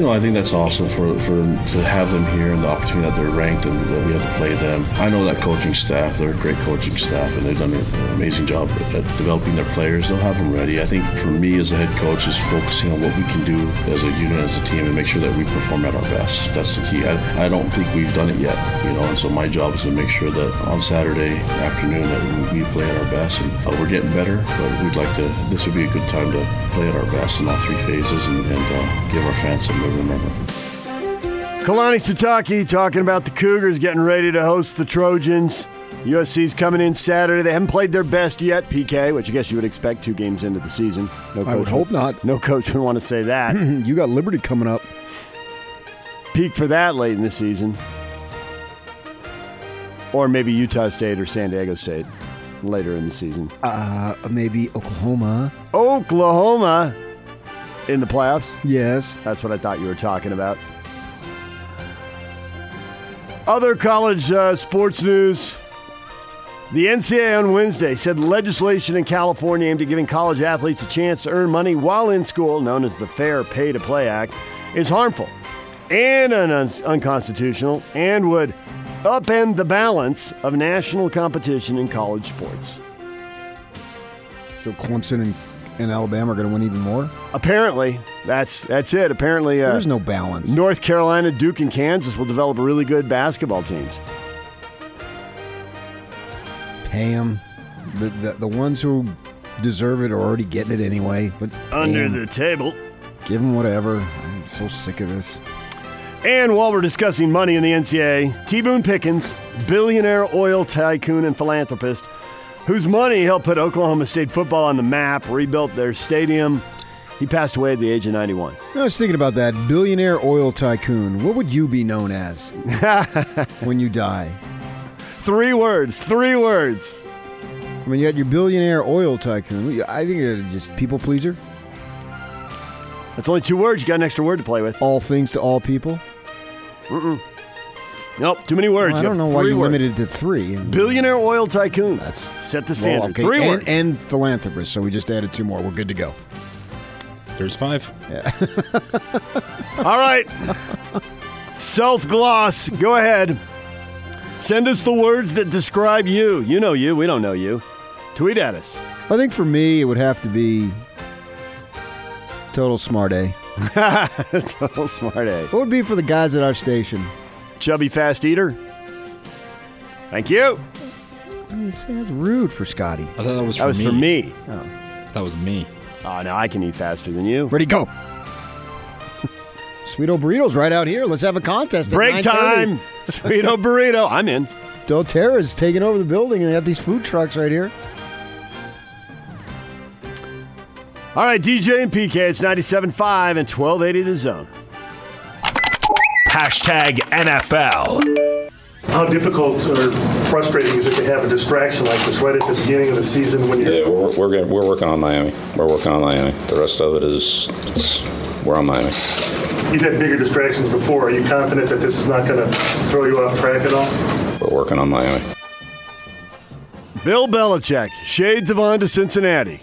You know, I think that's awesome for, for them to have them here and the opportunity that they're ranked and that we have to play them. I know that coaching staff, they're a great coaching staff and they've done an amazing job at developing their players. They'll have them ready. I think for me as a head coach is focusing on what we can do as a unit, as a team, and make sure that we perform at our best. That's the key. I, I don't think we've done it yet, you know, and so my job is to make sure that on Saturday afternoon that we play at our best and uh, we're getting better, but we'd like to, this would be a good time to play at our best in all three phases and, and uh, give our fans something to remember. Kalani Sitake talking about the Cougars getting ready to host the Trojans. USC's coming in Saturday. They haven't played their best yet, PK, which I guess you would expect two games into the season. No I would hope not. No coach would want to say that. you got Liberty coming up. Peak for that late in the season. Or maybe Utah State or San Diego State later in the season. Uh, maybe Oklahoma. Oklahoma in the playoffs? Yes. That's what I thought you were talking about. Other college uh, sports news. The NCAA on Wednesday said legislation in California aimed at giving college athletes a chance to earn money while in school, known as the Fair Pay to Play Act, is harmful and un- unconstitutional and would upend the balance of national competition in college sports. So Clemson and, and Alabama are going to win even more? Apparently, that's that's it. Apparently, uh, There's no balance. North Carolina, Duke, and Kansas will develop really good basketball teams. Pay them. The, the, the ones who deserve it are already getting it anyway. But Under damn, the table. Give them whatever. I'm so sick of this. And while we're discussing money in the NCAA, T. Boone Pickens, billionaire oil tycoon and philanthropist, whose money helped put Oklahoma State football on the map, rebuilt their stadium. He passed away at the age of 91. I was thinking about that. Billionaire oil tycoon. What would you be known as when you die? Three words, three words. I mean, you got your billionaire oil tycoon. I think you're just people pleaser. That's only two words. You got an extra word to play with. All things to all people. Nope, too many words. Well, I You don't have know why three you words. limited it to three. Billionaire oil tycoon. That's Set the well, standard. okay. Three and, words. and philanthropist. So we just added two more. We're good to go. There's five. All right. Self gloss. Go ahead. Send us the words that describe you. You know you. We don't know you. Tweet at us. I think for me, it would have to be total smart A. Total smart A. What would be for the guys at our station? Chubby fast eater. Thank you. I mean, it sounds rude for Scotty. I thought that was for That was me. for me. Oh. That was me. Oh, no, I can eat faster than you. Ready, go. Sweeto Burritos right out here. Let's have a contest. at Break 9:30. time. Sweeto burrito. I'm in. doTERRA's taking over the building, and they got these food trucks right here. All right, DJ and PK. It's 97.5 and 1280 the zone. Hashtag NFL. How difficult or frustrating is it to have a distraction like this right at the beginning of the season when you're Yeah, we're we're, gonna, we're working on Miami. We're working on Miami. The rest of it is it's, we're on Miami. you've had bigger distractions before? Are you confident that this is not going to throw you off track at all? We're working on Miami. Bill Belichick, shades of on to Cincinnati,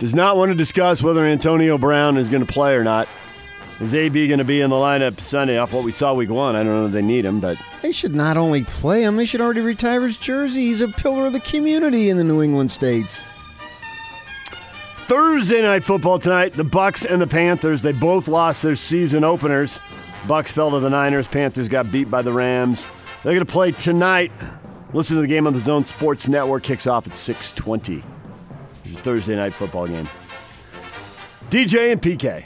does not want to discuss whether Antonio Brown is going to play or not. Is AB going to be in the lineup Sunday off what we saw week one? I don't know if they need him, but They should not only play him, they should already retire his jersey. He's a pillar of the community in the New England states. Thursday night football tonight, the Bucks and the Panthers, they both lost their season openers. Bucks fell to the Niners, Panthers got beat by the Rams. They're going to play tonight. Listen to the game on the Zone Sports Network kicks off at 6:20. It's your Thursday night football game. DJ and PK.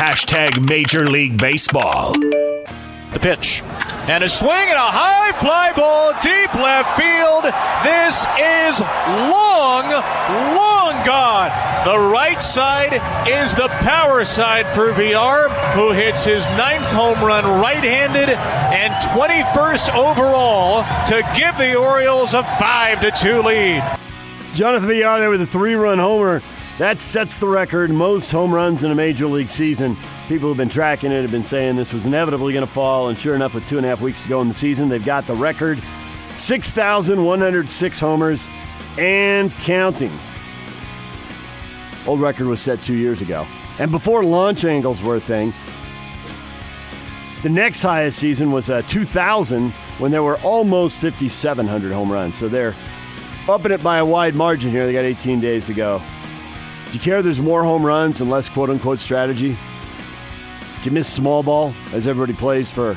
Hashtag Major League Baseball. The pitch. And a swing and a high fly ball deep left field. This is long, long gone. The The right side is the power side for Villar, who hits his ninth home run right handed and 21st overall to give the Orioles a 5 to 2 lead. Jonathan Villar there with a three run homer. That sets the record most home runs in a major league season. People who've been tracking it have been saying this was inevitably going to fall, and sure enough, with two and a half weeks to go in the season, they've got the record 6,106 homers and counting. Old record was set two years ago. And before launch angles were a thing, the next highest season was uh, 2000 when there were almost 5,700 home runs. So they're upping it by a wide margin here. They got 18 days to go. Do you care there's more home runs and less quote unquote strategy? Do you miss small ball as everybody plays for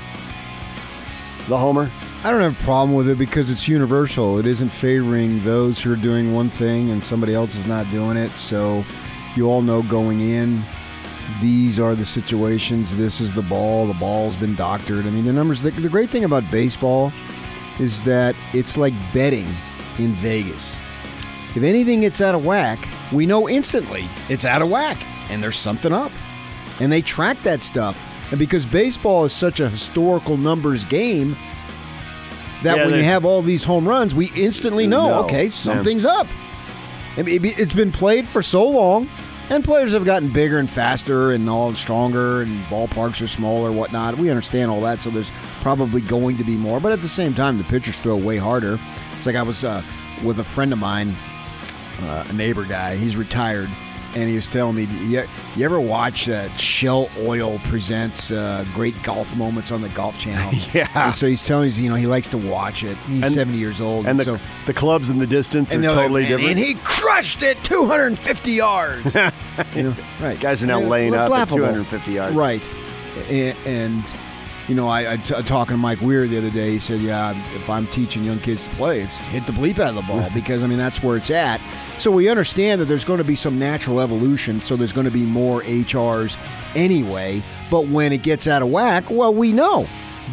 the homer? I don't have a problem with it because it's universal. It isn't favoring those who are doing one thing and somebody else is not doing it. So you all know going in, these are the situations. This is the ball. The ball's been doctored. I mean, the numbers. The, the great thing about baseball is that it's like betting in Vegas. If anything gets out of whack, we know instantly it's out of whack and there's something up. And they track that stuff. And because baseball is such a historical numbers game, that Yeah, when you have all these home runs, we instantly know, No. okay, something's up. Mean, it- It's been played for so long, and players have gotten bigger and faster and all stronger, and ballparks are smaller, whatnot. We understand all that, so there's probably going to be more. But at the same time, the pitchers throw way harder. It's like I was uh, with a friend of mine, uh, a neighbor guy. He's retired, and he was telling me, "You, you ever watch uh, Shell Oil presents uh, great golf moments on the Golf Channel?" Yeah. And so he's telling me, you know, he likes to watch it. He's And- 70 years old, And the, so the clubs in the distance are and they're like, totally different. And he crushed it 250 yards. you know, right. Guys are now Yeah, laying up at 250 yards. Right. And, and you know, I, I t- talking to Mike Weir the other day. He said, "Yeah, if I'm teaching young kids to play, it's hit the bleep out of the ball because I mean that's where it's at." So we understand that there's going to be some natural evolution. So there's going to be more HRs anyway. But when it gets out of whack, well, we know.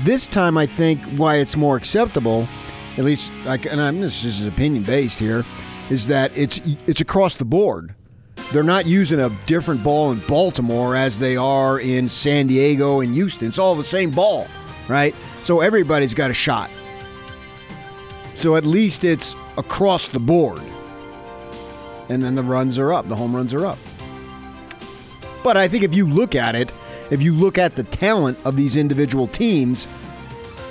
This time, I think why it's more acceptable, at least, like, and I'm this is opinion based here, is that it's it's across the board. They're not using a different ball in Baltimore as they are in San Diego and Houston. It's all the same ball, right? So everybody's got a shot. So at least it's across the board. And then the runs are up, the home runs are up. But I think if you look at it, if you look at the talent of these individual teams,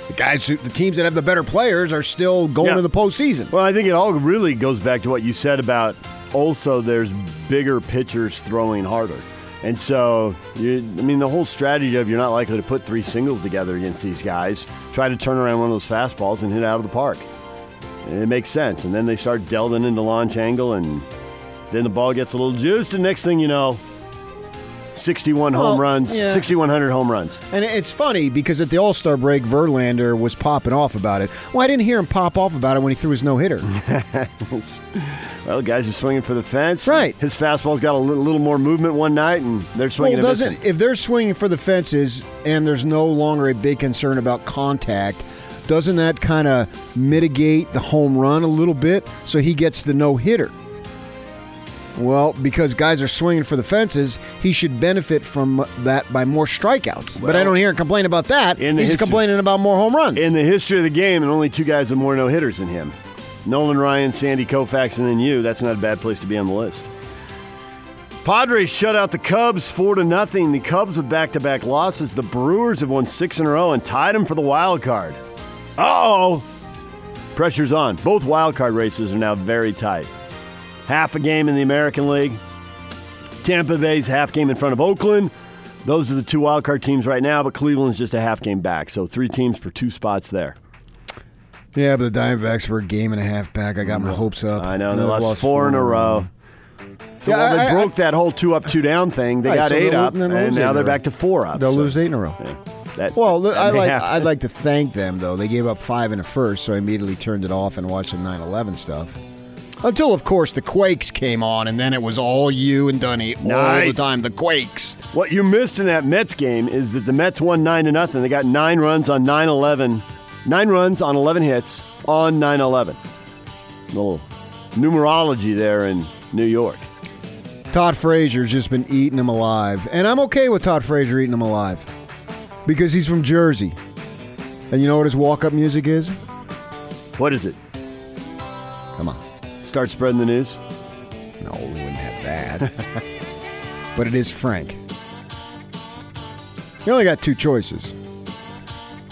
the guys, who, the teams that have the better players are still going Yeah. to the postseason. Well, I think it all really goes back to what you said about also there's bigger pitchers throwing harder. And so, you, I mean, the whole strategy of you're not likely to put three singles together against these guys, try to turn around one of those fastballs and hit it out of the park. And it makes sense. And then they start delving into launch angle, and then the ball gets a little juiced, and next thing you know, 61 Well, home runs, yeah. 6,100 home runs. And it's funny because at the All Star break, Verlander was popping off about it. Well, I didn't hear him pop off about it when he threw his no hitter. Well, guys are swinging for the fence. Right. His fastball's got a li- little more movement one night, and they're swinging and doesn't missing. if they're swinging for the fences and there's no longer a big concern about contact, doesn't that kind of mitigate the home run a little bit so he gets the no hitter? Well, because guys are swinging for the fences, he should benefit from that by more strikeouts. but I don't hear him complain about that. in He's history- complaining about more home runs. In the history of the game, and only two guys with more no hitters than him Nolan Ryan, Sandy Koufax, and then you. That's not a bad place to be on the list. Padres shut out the Cubs four to nothing. The Cubs with back-to-back losses. The Brewers have won six in a row and tied them for the wild card. Uh-oh! Pressure's on. Both wild card races are now very tight. Half a game in the American League. Tampa Bay's half game in front of Oakland. Those are the two wild card teams right now, but Cleveland's just a half game back. So three teams for two spots there. yeah, but the Diamondbacks were a game and a half back. I got my mm-hmm. hopes up. I know, they They've lost, four in a row. So Yeah, while they I- I- broke that whole two up, two down thing, they Right, got so eight up, and now they're back to four up. They'll So, lose eight in a row. that- Well, I like, happen. I'd like to thank them though. They gave up five in the first, so I immediately turned it off and watched the 9/11 stuff. Until, of course, the Quakes came on, and then it was all you and Dunny all the Nice. time. The Quakes. What you missed in that Mets game is that the Mets won nine to nothing. They got nine runs on 9-11. Nine runs on 11 hits on 9-11. Little numerology there in New York. Todd Frazier's just been eating him alive. And I'm okay with Todd Frazier eating him alive because he's from Jersey. And you know what his walk up music is? What is it? Come on. Start spreading the news. No, we wouldn't have that. but it is Frank. You only got two choices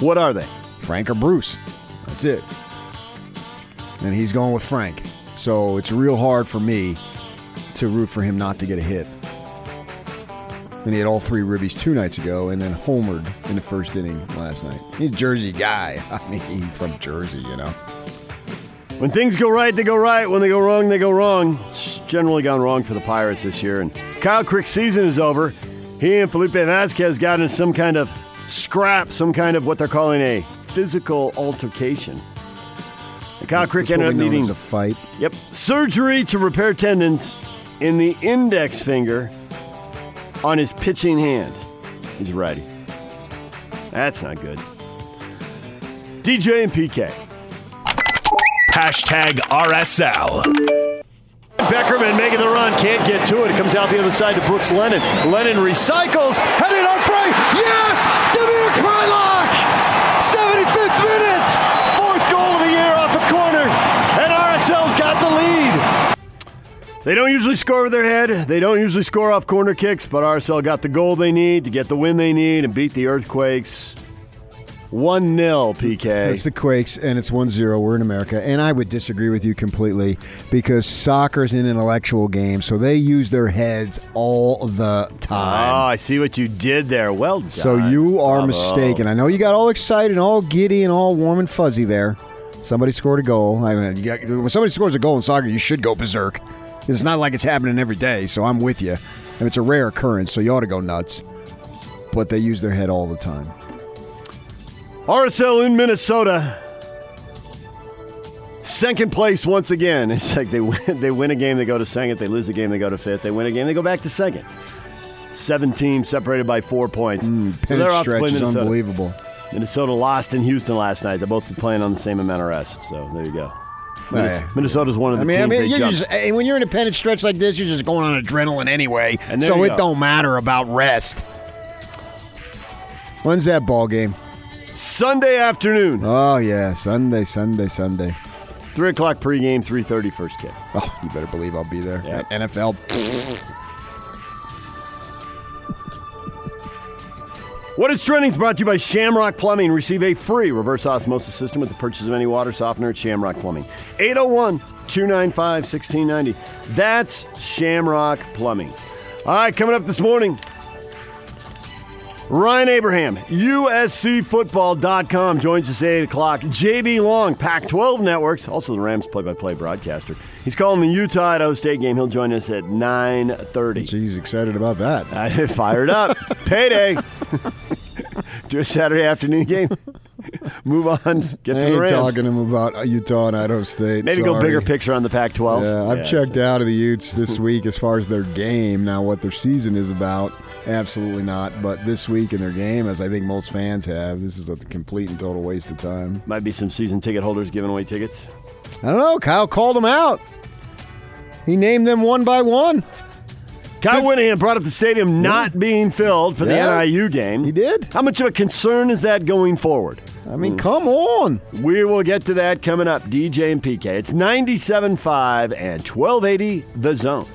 What are they? Frank or Bruce. That's it. And he's going with Frank. So it's real hard for me to root for him not to get a hit. And he had all three ribbies two nights ago and then homered in the first inning last night. He's a Jersey guy. I mean, he's from Jersey, you know. When things go right, they go right. When they go wrong, they go wrong. It's generally gone wrong for the Pirates this year. And Kyle Crick's season is over. He and Felipe Vasquez got in some kind of scrap, some kind of what they're calling a physical altercation. And Kyle Crick ended up needing a fight. Yep. Surgery to repair tendons in the index finger on his pitching hand. He's ready. That's not good. DJ and PK. Hashtag RSL. Beckerman making the run, can't get to it. It comes out the other side to Brooks Lennon. Lennon recycles, headed on frame. Yes! Damir Kreilach! 75th minute! Fourth goal of the year off a corner. And RSL's got the lead. They don't usually score with their head. They don't usually score off corner kicks, but RSL got the goal they need to get the win they need and beat the Earthquakes. 1 0, PK. It's the Quakes, and it's 1 0. We're in America. And I would disagree with you completely because soccer's an intellectual game, so they use their heads all the time. Oh. I see what you did there. Well done. so you are Bravo. mistaken. I know you got all excited, and all giddy, and all warm and fuzzy there. Somebody scored a goal. I mean, you got, when somebody scores a goal in soccer, you should go berserk. It's not like it's happening every day, so I'm with you. And it's a rare occurrence, so you ought to go nuts. But they use their head all the time. RSL in Minnesota. Second place once again. It's like they win, they win a game, they go to second. They lose a game, they go to fifth. They win a game, they go back to second. Seven teams separated by four points. Mm, so they're off stretch is Minnesota. unbelievable. Minnesota lost in Houston last night. They're both playing on the same amount of rest. So there you go. Minnes- yeah. Minnesota's one of the I mean, I mean, you're just and when you're in a pennant stretch like this, you're just going on adrenaline anyway, so it go. don't matter about rest. When's that ball game? Sunday afternoon, Oh yeah, Sunday, Sunday, Sunday. three o'clock pregame, three thirty first kick. Oh, you better believe I'll be there. Yeah. At NFL. What is trending brought to you by Shamrock Plumbing. Receive a free reverse osmosis system with the purchase of any water softener at Shamrock Plumbing. 801 295 1690. That's Shamrock Plumbing. All right, coming up this morning. Ryan Abraham, USCFootball.com, joins us at 8 o'clock. JB Long, Pac 12 Networks, also the Rams play by play broadcaster. He's calling the Utah Idaho State game. He'll join us at 9.30. He's excited about that. I fired up. Payday. Do a Saturday afternoon game. Move on. Get I to the ain't Rams. talking to him about Utah and Idaho State. Maybe go Sorry. bigger picture on the Pac-12. Yeah, I've Yeah, checked so- out of the Utes this week as far as their game. Now, what their season is about, absolutely not. But this week in their game, as I think most fans have, this is a complete and total waste of time. Might be some season ticket holders giving away tickets. I don't know. Kyle called them out. He named them one by one. Kyle Whittingham brought up the stadium not being filled for Yeah. the NIU game. He did. How much of a concern is that going forward? I mean, come on. We will get to that coming up. DJ and PK. It's 97.5 and 1280 The Zone.